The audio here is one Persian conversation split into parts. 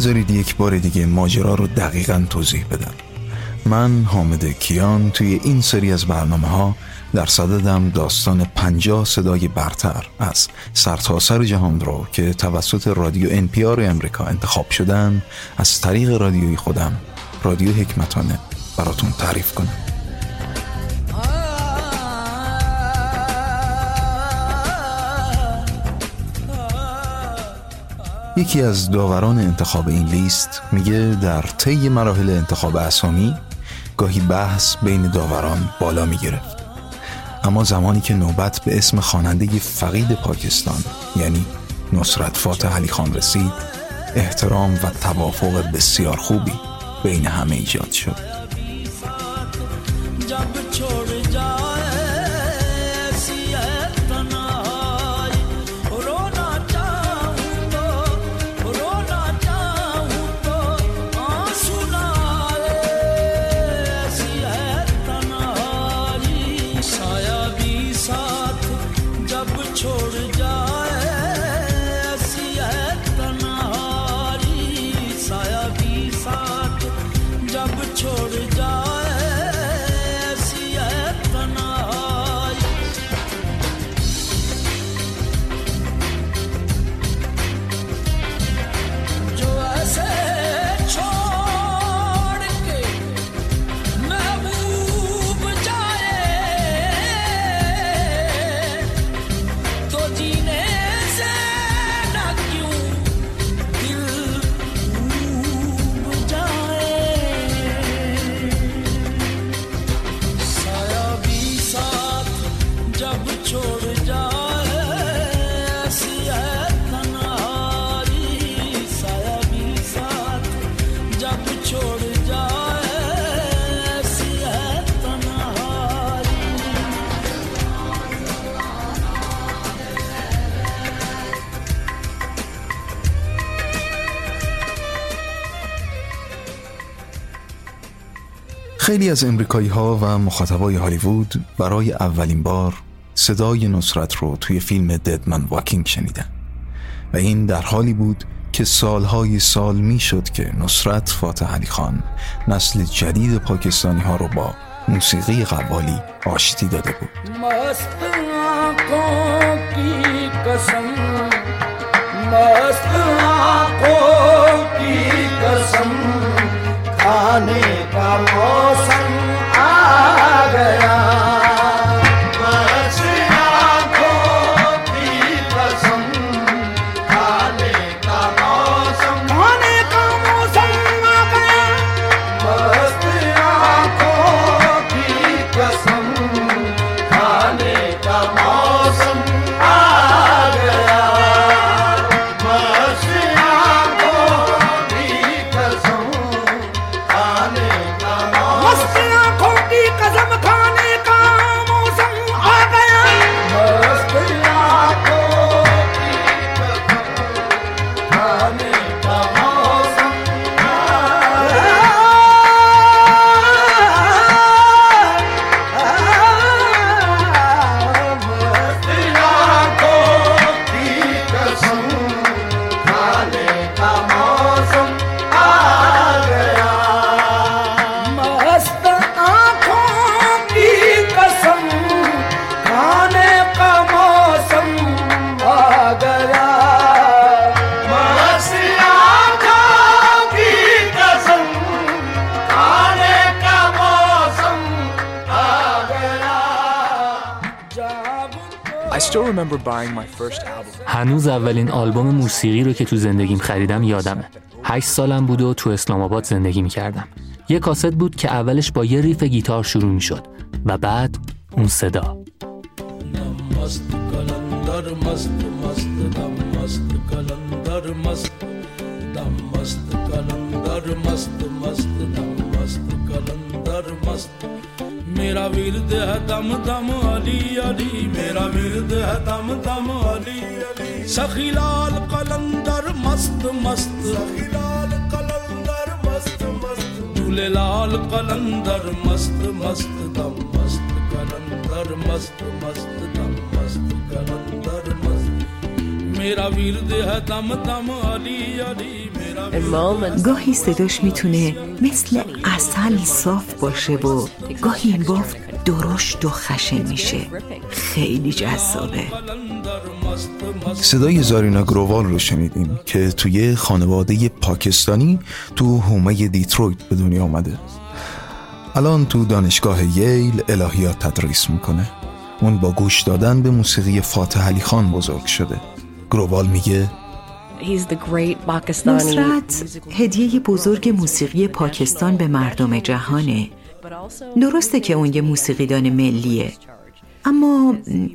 بذارید یک بار دیگه ماجرا رو دقیقا توضیح بدم. من حامد کیان توی این سری از برنامه ها در صددم داستان پنجاه صدای برتر از سرتاسر جهان رو که توسط رادیو انپیار امریکا انتخاب شدن از طریق رادیوی خودم رادیو حکمتانه براتون تعریف کنم. یکی از داوران انتخاب این لیست میگه در طی مراحل انتخاب اسامی گاهی بحث بین داوران بالا می‌گرفت. اما زمانی که نوبت به اسم خواننده فقید پاکستان یعنی نصرت فاتح علی خان رسید احترام و توافق بسیار خوبی بین همه ایجاد شد. خیلی از امریکایی ها و مخاطبای هالیوود برای اولین بار صدای نصرت رو توی فیلم ددمن واکینگ شنیدن. و این در حالی بود که سالهای سال می‌شد که نصرت فاتح علی خان نسل جدید پاکستانی ها رو با موسیقی قوالی آشتی داده بود. खाने का هنوز اولین آلبوم موسیقی رو که تو زندگیم خریدم یادمه. هشت سالم بود و تو اسلام آباد زندگی می‌کردم. یه کاست بود که اولش با یه ریف گیتار شروع می‌شد و بعد اون صدا. मेरा میرا ورد ہے دم دم علی علی، میرا ورد ہے دم دم علی علی۔ سخی لال قلندر، مست مست۔ سخی لال قلندر، مست مست۔ دولے لال قلندر، مست مست۔ دم مست، قلندر، مست مست۔ دم مست، قلندر، مست۔ میرا ورد ہے دم دم علی علی گاهی صداش می‌تونه مثل اصل صاف باشه و گاهی این بافت درشت و خشن میشه. خیلی جذابه. صدای زارینا گرووال رو شنیدیم که توی خانواده پاکستانی تو هومه دیترویت به دنیا آمده الان تو دانشگاه ییل الهیات تدریس می‌کنه. اون با گوش دادن به موسیقی فاتح علی خان بزرگ شده. گرووال میگه نصرت هدیه بزرگ موسیقی پاکستان به مردم جهانه. درسته که اون یه موسیقیدان ملیه. اما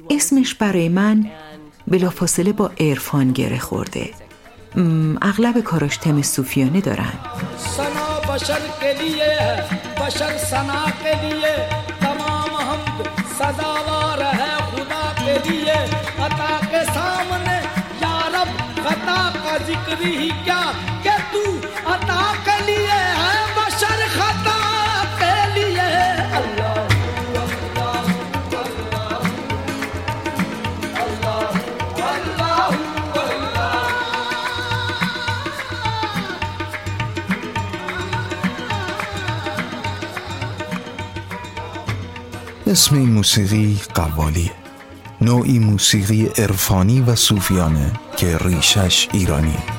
اسمش برای من بلافاصله با عرفان گره خورده. اغلب کاراش تم صوفیانه دارن. سنا بشر का जिक्र ही क्या कि तू अता के लिए है बशर खता के लिए अल्लाह اسم این موسیقی قوالیه نوعی موسیقی عرفانی و صوفیانه که ریشش ایرانیه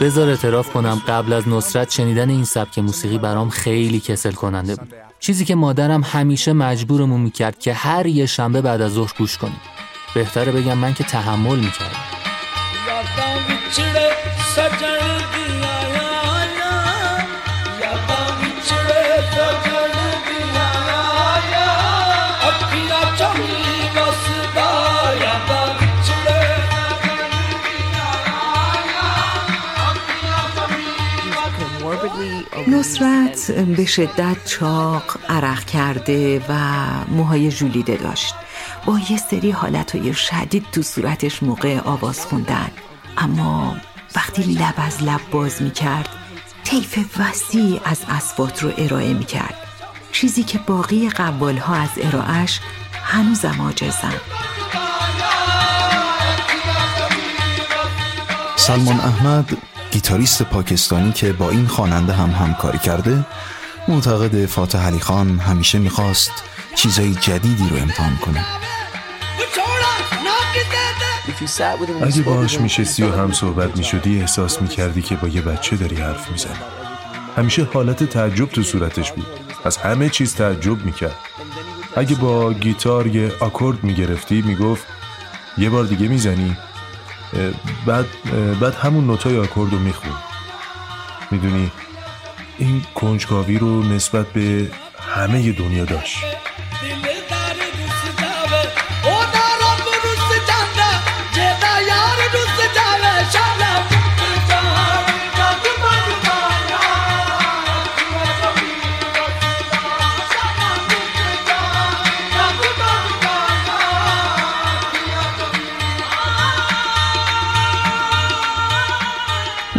بذار اعتراف کنم قبل از نصرت شنیدن این سبک موسیقی برام خیلی کسل کننده بود. چیزی که مادرم همیشه مجبورمون می‌کرد که هر یه شنبه بعد از ظهر گوش کنیم. بهتره بگم من که تحمل می‌کردم. نصرت به شدت چاق عرق کرده و موهای ژولیده داشت. با یه سری حالتهای شدید تو صورتش موقع آواز خوندن. اما وقتی لب از لب باز می کرد طیف وسیع از اسبات رو ارائه می کرد چیزی که باقی قوال ها از ارائهش هنوزم عاجزن سلمان احمد گیتاریست پاکستانی که با این خواننده هم همکاری کرده معتقد فاتح علی خان همیشه می‌خواست چیزای جدیدی رو امتحان کنه. اگه باش میشستی و هم صحبت می‌شدی احساس می‌کردی که با یه بچه داری حرف می‌زنی. همیشه حالت تعجب تو صورتش بود. از همه چیز تعجب می‌کرد. اگه با گیتار یه آکورد می‌گرفتی می‌گفت یه بار دیگه می‌زنی؟ بعد بعد همون نوتای آکورد رو میخون. می‌دونی این کنجکاوی رو نسبت به همه دنیا داشت.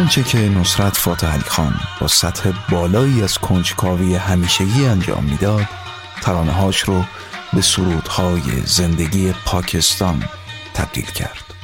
اونچه که نصرت فاتح علی خان با سطح بالایی از کنجکاوی همیشگی انجام می‌داد ترانه هاش رو به سرودهای زندگی پاکستان تبدیل کرد.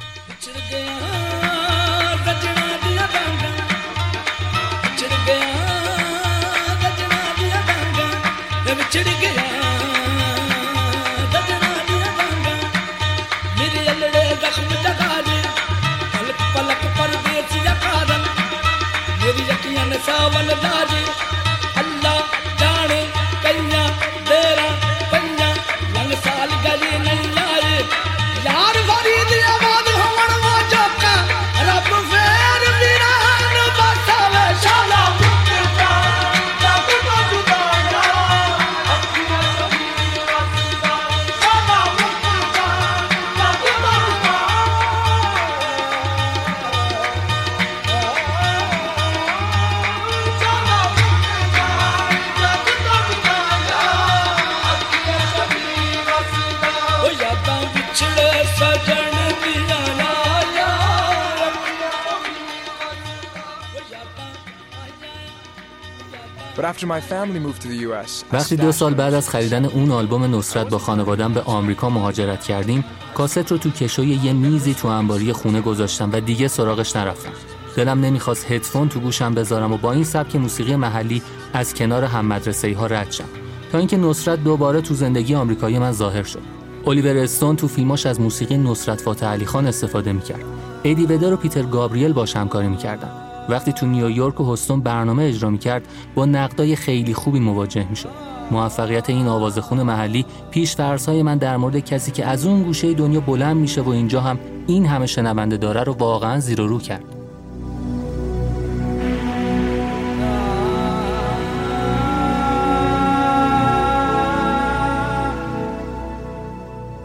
وقتی دو سال بعد از خریدن اون آلبوم نصرت با خانوادم به آمریکا مهاجرت کردیم کاست رو تو کشوی یه میزی تو انباری خونه گذاشتم و دیگه سراغش نرفتم. دلم نمی‌خواست هدفون تو گوشم بذارم و با این سبک موسیقی محلی از کنار هم مدرسه ها رد شم. تا اینکه نصرت دوباره تو زندگی آمریکایی من ظاهر شد. الیور استون تو فیلماش از موسیقی نصرت فاتح علی خان استفاده می‌کرد. ایدی ودر و پیتر گابریل باش همکاری می‌کردن. وقتی تو نیویورک و هستون برنامه اجرا می‌کرد با نقدای خیلی خوبی مواجه می‌شد. موفقیت این آوازخون محلی پیش های من در مورد کسی که از اون گوشه دنیا بلند میشه و اینجا هم این همه شنونده داره رو واقعا زیر رو کرد.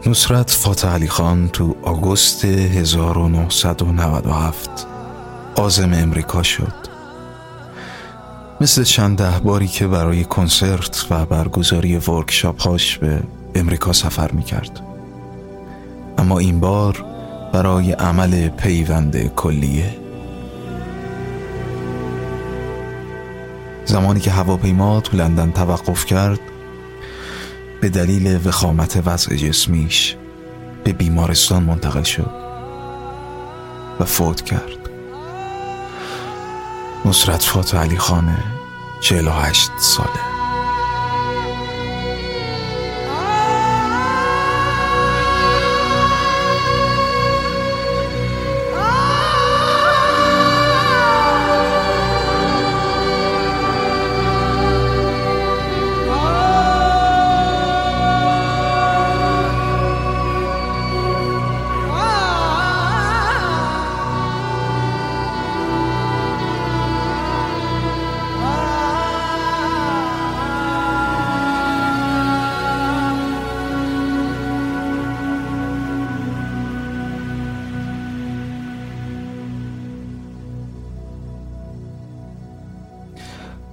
نصرت فاتح علی خان تو آگوست 1997 آزم امریکا شد. مثل چند ده باری که برای کنسرت و برگزاری ورکشاپ هاش به امریکا سفر می کرد اما این بار برای عمل پیوند کلیه. زمانی که هواپیما تو لندن توقف کرد به دلیل وخامت وضع جسمیش به بیمارستان منتقل شد و فوت کرد. نصرت فات علی خانه 48 ساله.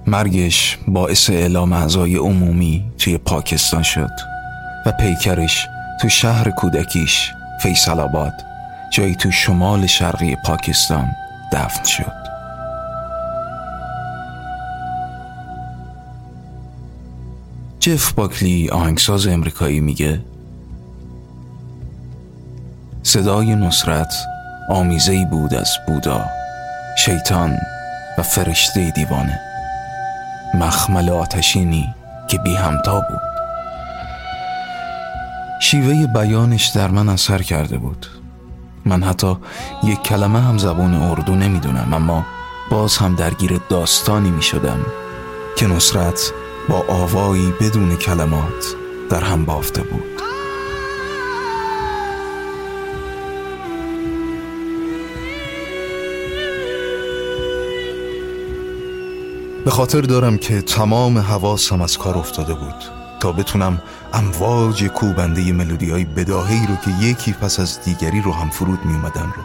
مرگش باعث اعلام اعضای عمومی توی پاکستان شد و پیکرش تو شهر کودکیش فیصل آباد جایی تو شمال شرقی پاکستان دفن شد. جف باکلی آهنگساز امریکایی میگه صدای نصرت آمیزه بود از بودا شیطان و فرشته دیوانه. مخمل آتشینی که بی همتا بود. شیوه بیانش در من اثر کرده بود. من حتی یک کلمه هم زبان اردو نمی‌دونم اما باز هم درگیر داستانی می شدم که نصرت با آوایی بدون کلمات در هم بافته بود. به خاطر دارم که تمام حواسم از کار افتاده بود تا بتونم امواج کوبنده ملودی های بداهی رو که یکی پس از دیگری رو هم فرود می اومدن رو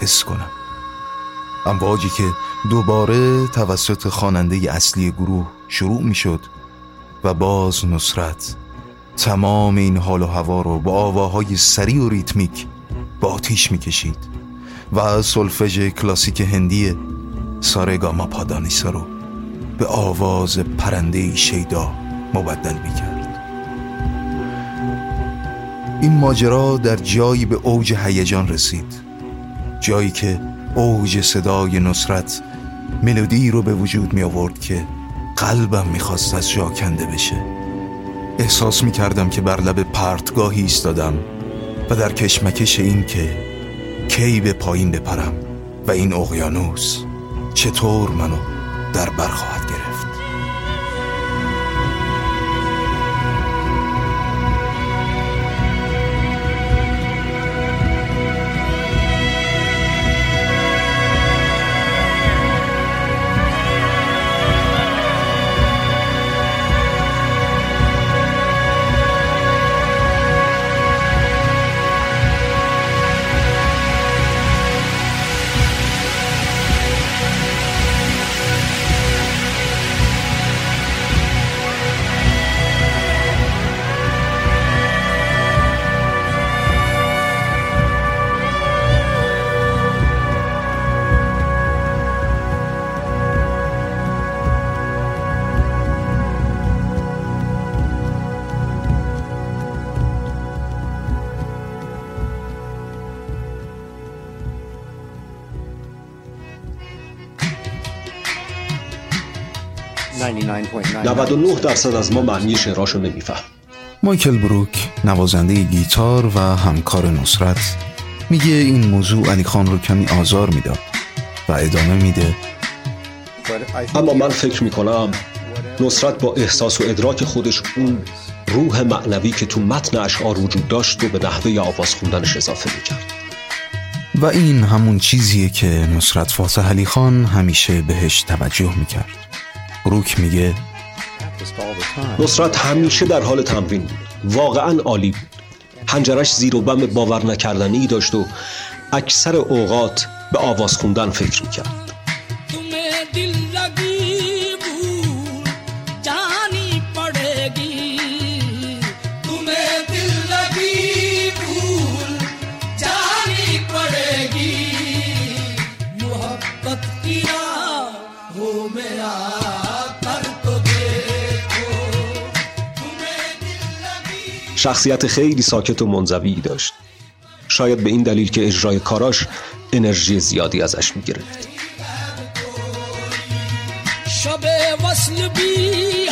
حس کنم. امواجی که دوباره توسط خواننده اصلی گروه شروع می شد و باز نصرت تمام این حال و هوا رو با آواهای سریع و ریتمیک با آتیش می کشید و سلفژ کلاسیک هندی سارگاما پادانیسا رو به آواز پرنده شیدا مبدل می کرد این ماجرا در جایی به اوج هیجان رسید. جایی که اوج صدای نصرت ملودی رو به وجود می آورد که قلبم می‌خواست از جا کنده بشه. احساس می کردم که بر لب پرتگاهی ایستادم و در کشمکش این که کی به پایین بپرم و این اقیانوس چطور منو در بر خواهد 99 درصد از ما معنی شعراشو نمیفهم. مایکل بروک نوازنده گیتار و همکار نصرت میگه این موضوع علی خان رو کمی آزار می‌داد و ادامه میده. اما من فکر می‌کنم نصرت با احساس و ادراک خودش اون روح معنوی که تو متن اشعار وجود داشت و به نحوه آواز خوندنش اضافه می‌کرد. و این همون چیزیه که نصرت فاسح علی خان همیشه بهش توجه می‌کرد. بروک میگه نصرت همیشه در حال تمرین بود. واقعا عالی بود. هنجرش زیر و بم باور نکردنی داشت و اکثر اوقات به آواز خوندن فکر می‌کرد. شخصیت خیلی ساکت و منزوی داشت. شاید به این دلیل که اجرای کاراش انرژی زیادی ازش می‌گرفت. شب وصل بی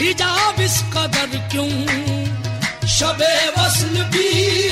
حجاب اس قدر کیوں؟ شب وصل بی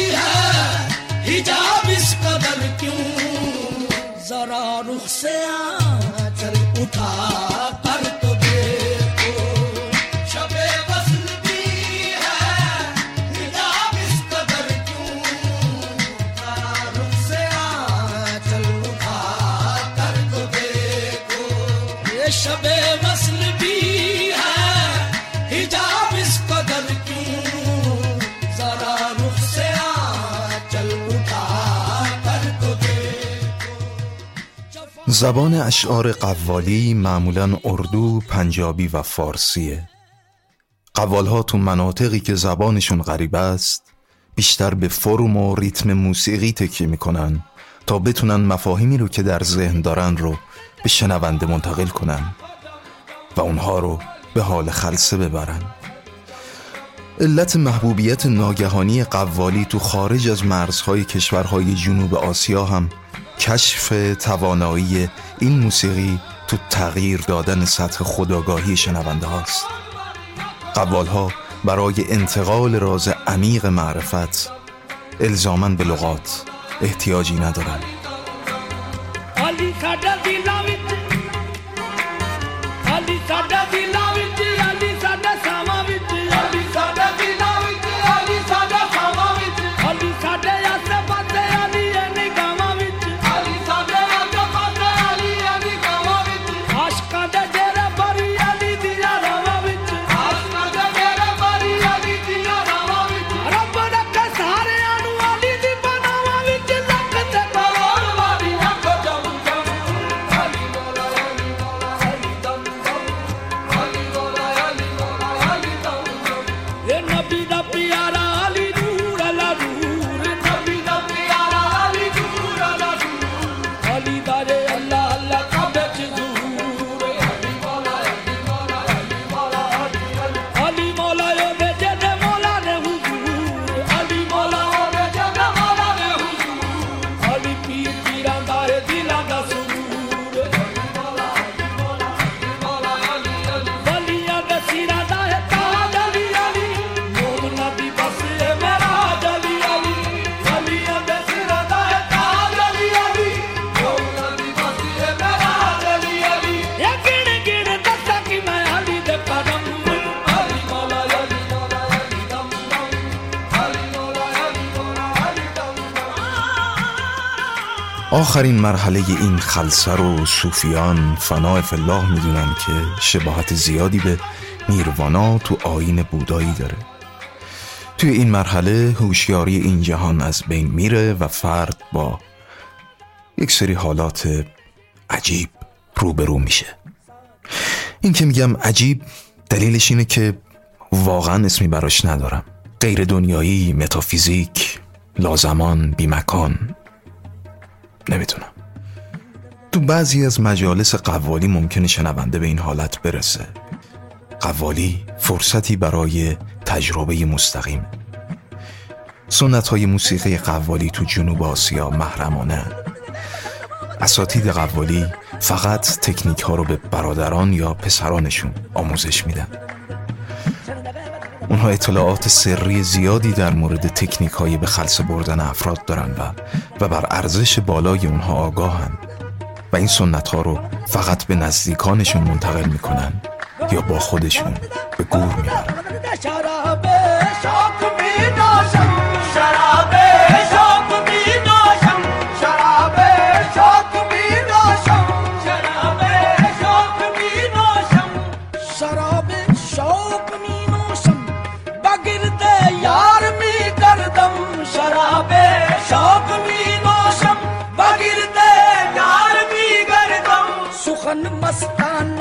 زبان اشعار قوالی معمولا اردو، پنجابی و فارسیه. قوالها تو مناطقی که زبانشون غریب است بیشتر به فرم و ریتم موسیقی تکیه می‌کنن تا بتونن مفاهیمی رو که در ذهن دارن رو به شنونده منتقل کنن و اونها رو به حال خلصه ببرن. علت محبوبیت ناگهانی قوالی تو خارج از مرزهای کشورهای جنوب آسیا هم کشف توانایی این موسیقی تو تغییر دادن سطح خداگاهی شنونده هاست. قوال ها برای انتقال راز عمیق معرفت الزامن به لغات احتیاجی ندارند. آخرین مرحله این خلصه رو صوفیان فنا فالله می‌دونن که شباهت زیادی به نیروانا تو آین بودایی داره. توی این مرحله هوشیاری این جهان از بین میره و فرد با یک سری حالات عجیب روبرو میشه. این که میگم عجیب دلیلش اینه که واقعا اسمی براش ندارم. غیر دنیایی متافیزیک لازمان بیمکان. نمی‌تونم. تو بعضی از مجالس قوالی ممکنه شنونده به این حالت برسه. قوالی فرصتی برای تجربه مستقیم. سنت های موسیقی قوالی تو جنوب آسیا محرمانه. اساتید قوالی فقط تکنیک ها رو به برادران یا پسرانشون آموزش میدن. اونها اطلاعات سری زیادی در مورد تکنیک های به خلص بردن افراد دارن و و بر ارزش بالای اونها آگاهن. و این سنت ها رو فقط به نزدیکانشون منتقل می‌کنن یا با خودشون به گور می‌برن. Aslan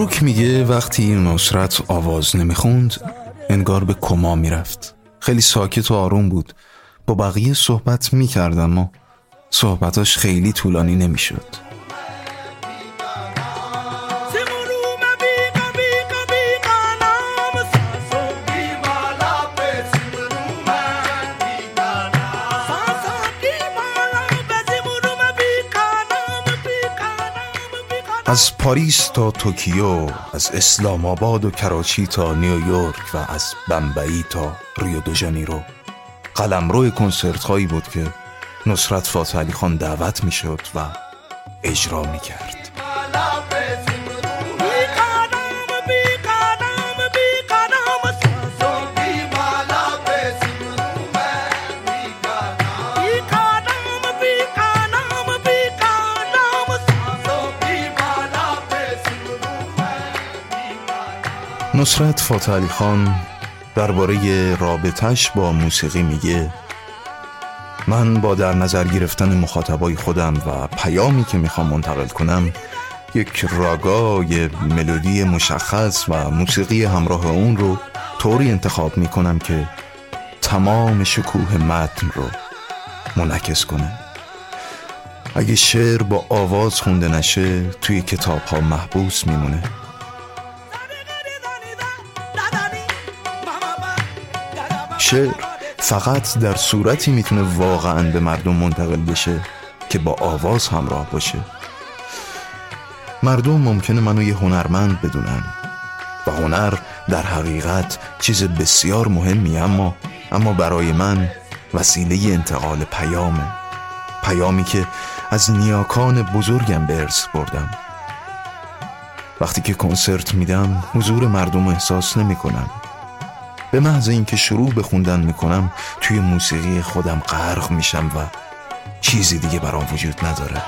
بروک میگه وقتی نصرت آواز نمی‌خوند انگار به کما می‌رفت. خیلی ساکت و آروم بود. با بقیه صحبت می‌کردم اما صحبتاش خیلی طولانی نمی‌شد. از پاریس تا توکیو از اسلام آباد و کراچی تا نیویورک و از بمبئی تا ریو دو ژانیرو. قلمرو کنسرت هایی بود که نصرت فاتح خان دعوت می‌شد و اجرا می‌کرد. نصرت فاتح علی خان درباره رابطش با موسیقی میگه من با در نظر گرفتن مخاطبای خودم و پیامی که می‌خوام منتقل کنم یک راگا یه ملودی مشخص و موسیقی همراه اون رو طوری انتخاب می‌کنم که تمام شکوه متن رو منعکس کنه اگه شعر با آواز خونده نشه توی کتاب ها محبوس میمونه. شعر فقط در صورتی می‌تونه واقعا به مردم منتقل بشه که با آواز همراه باشه. مردم ممکنه منو یه هنرمند بدونن و هنر در حقیقت چیز بسیار مهمی اما اما برای من وسیله انتقال پیامه. پیامی که از نیاکان بزرگم به ارث بردم. وقتی که کنسرت میدم حضور مردم احساس نمی کنم به محض اینکه شروع به خوندن می‌کنم توی موسیقی خودم غرق میشم و چیزی دیگه برام وجود نداره.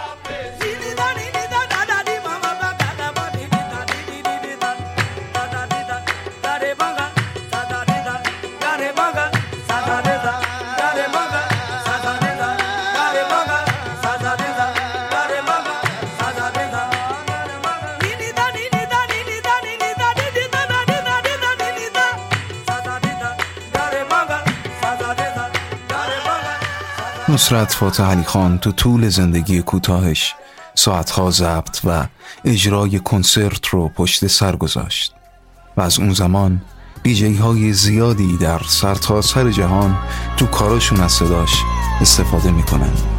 نصرت فاتح علی خان تو طول زندگی کوتاهش ساعتها ضبط و اجرای کنسرت رو پشت سر گذاشت و از اون زمان بیجی های زیادی در سرتاسر سر جهان تو کاراشون از صداش استفاده می‌کنن.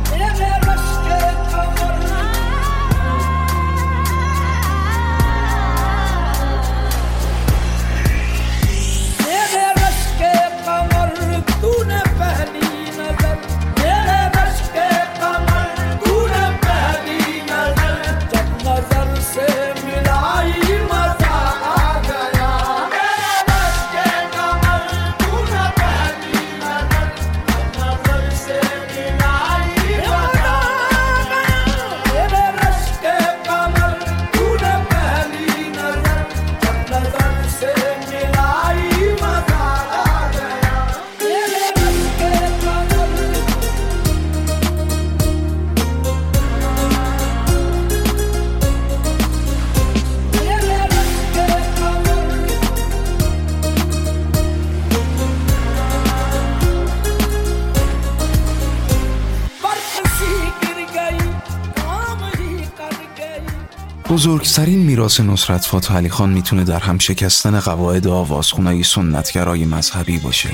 بزرگترین میراث نصرت فاتح علی خان می‌تونه در هم شکستن قواعد آوازخونای سنتگرای مذهبی باشه.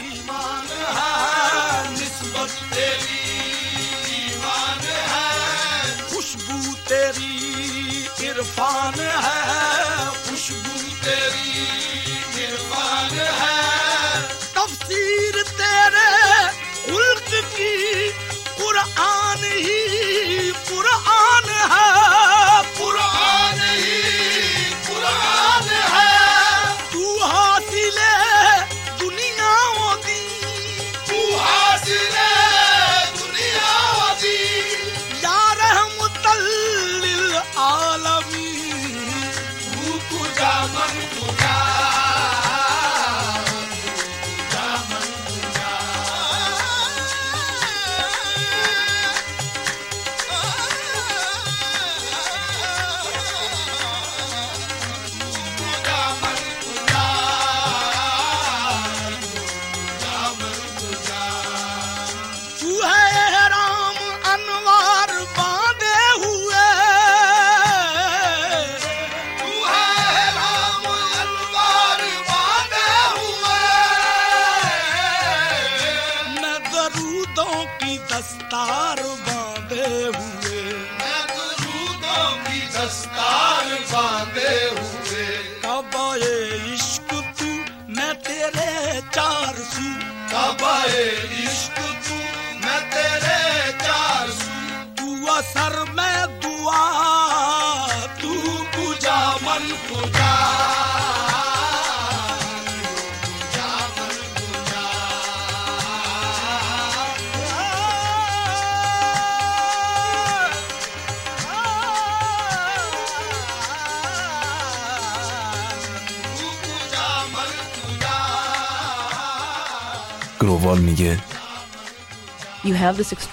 میگه.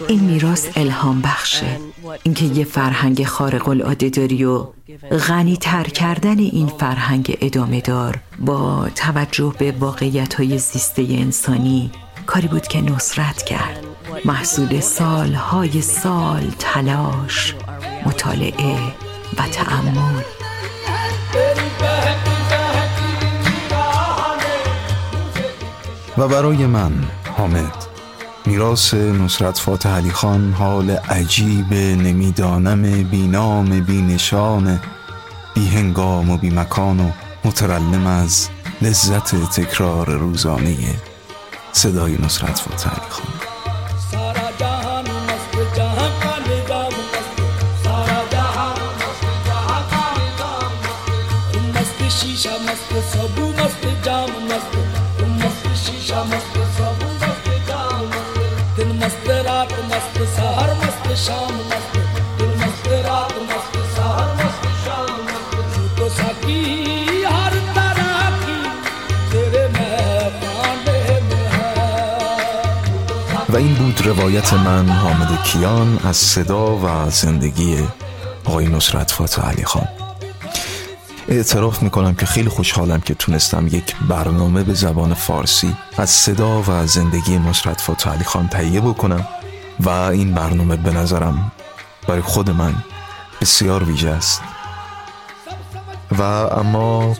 این میراث الهام بخشه. اینکه یه فرهنگ خارق العاده داری و غنی تر کردن این فرهنگ ادامه دار. با توجه به واقعیت های زیسته انسانی کاری بود که نصرت کرد. محصول سالهای سال تلاش مطالعه و تعمل و برای من حامد. میراث نصرت فاتح علی خان حال عجیب نمی‌دانم بینام بینشان بی هنگام و بی مکان و مترلم از لذت تکرار روزانه صدای نصرت فاتح علی خان. و این بود روایت من حامد کیان از صدا و زندگی آقای نصرت فاتح علی خان. اعتراف می‌کنم که خیلی خوشحالم که تونستم یک برنامه به زبان فارسی از صدا و زندگی نصرت فاتح علی خان تهیه بکنم. و این برنامه به نظرم برای خود من بسیار ویژه است. و اما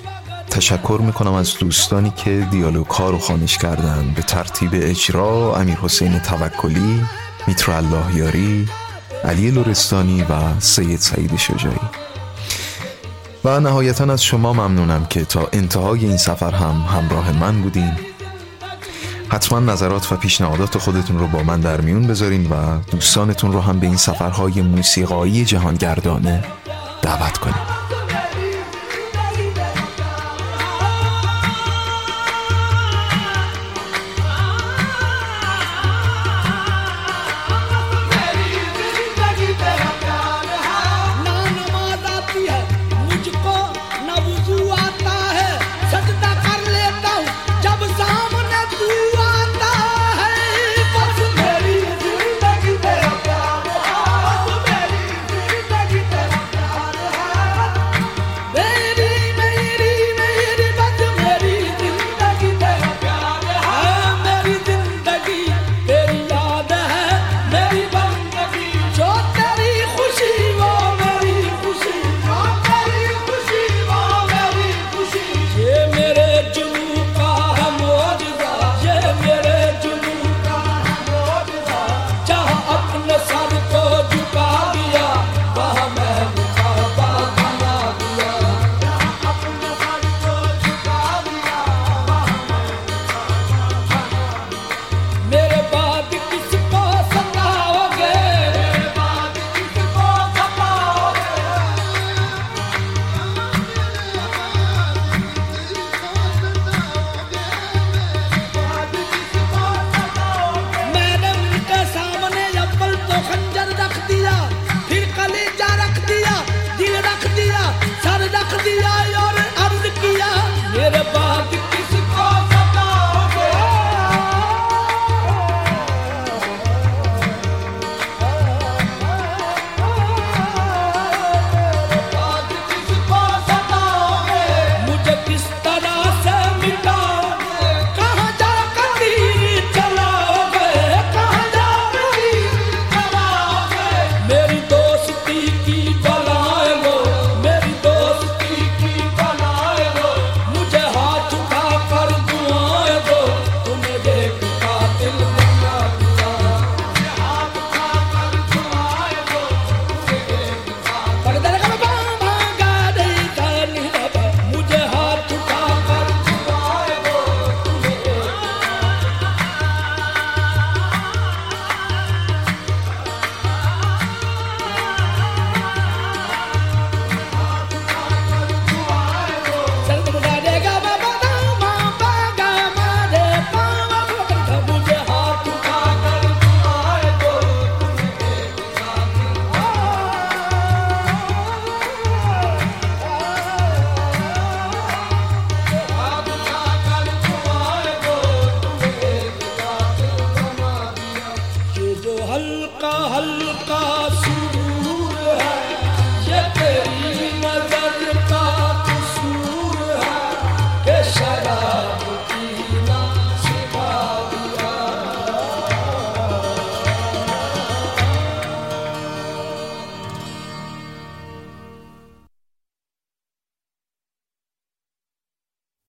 تشکر می‌کنم از دوستانی که دیالوگ ها رو خانش کردن به ترتیب اجرا امیر حسین توکلی میتر الله یاری علی لورستانی و سید سعید شجایی و نهایتا از شما ممنونم که تا انتهای این سفر هم همراه من بودین. حتما نظرات و پیشنهادات خودتون رو با من در میون بذارین و دوستانتون رو هم به این سفرهای موسیقایی جهانگردانه دعوت کنید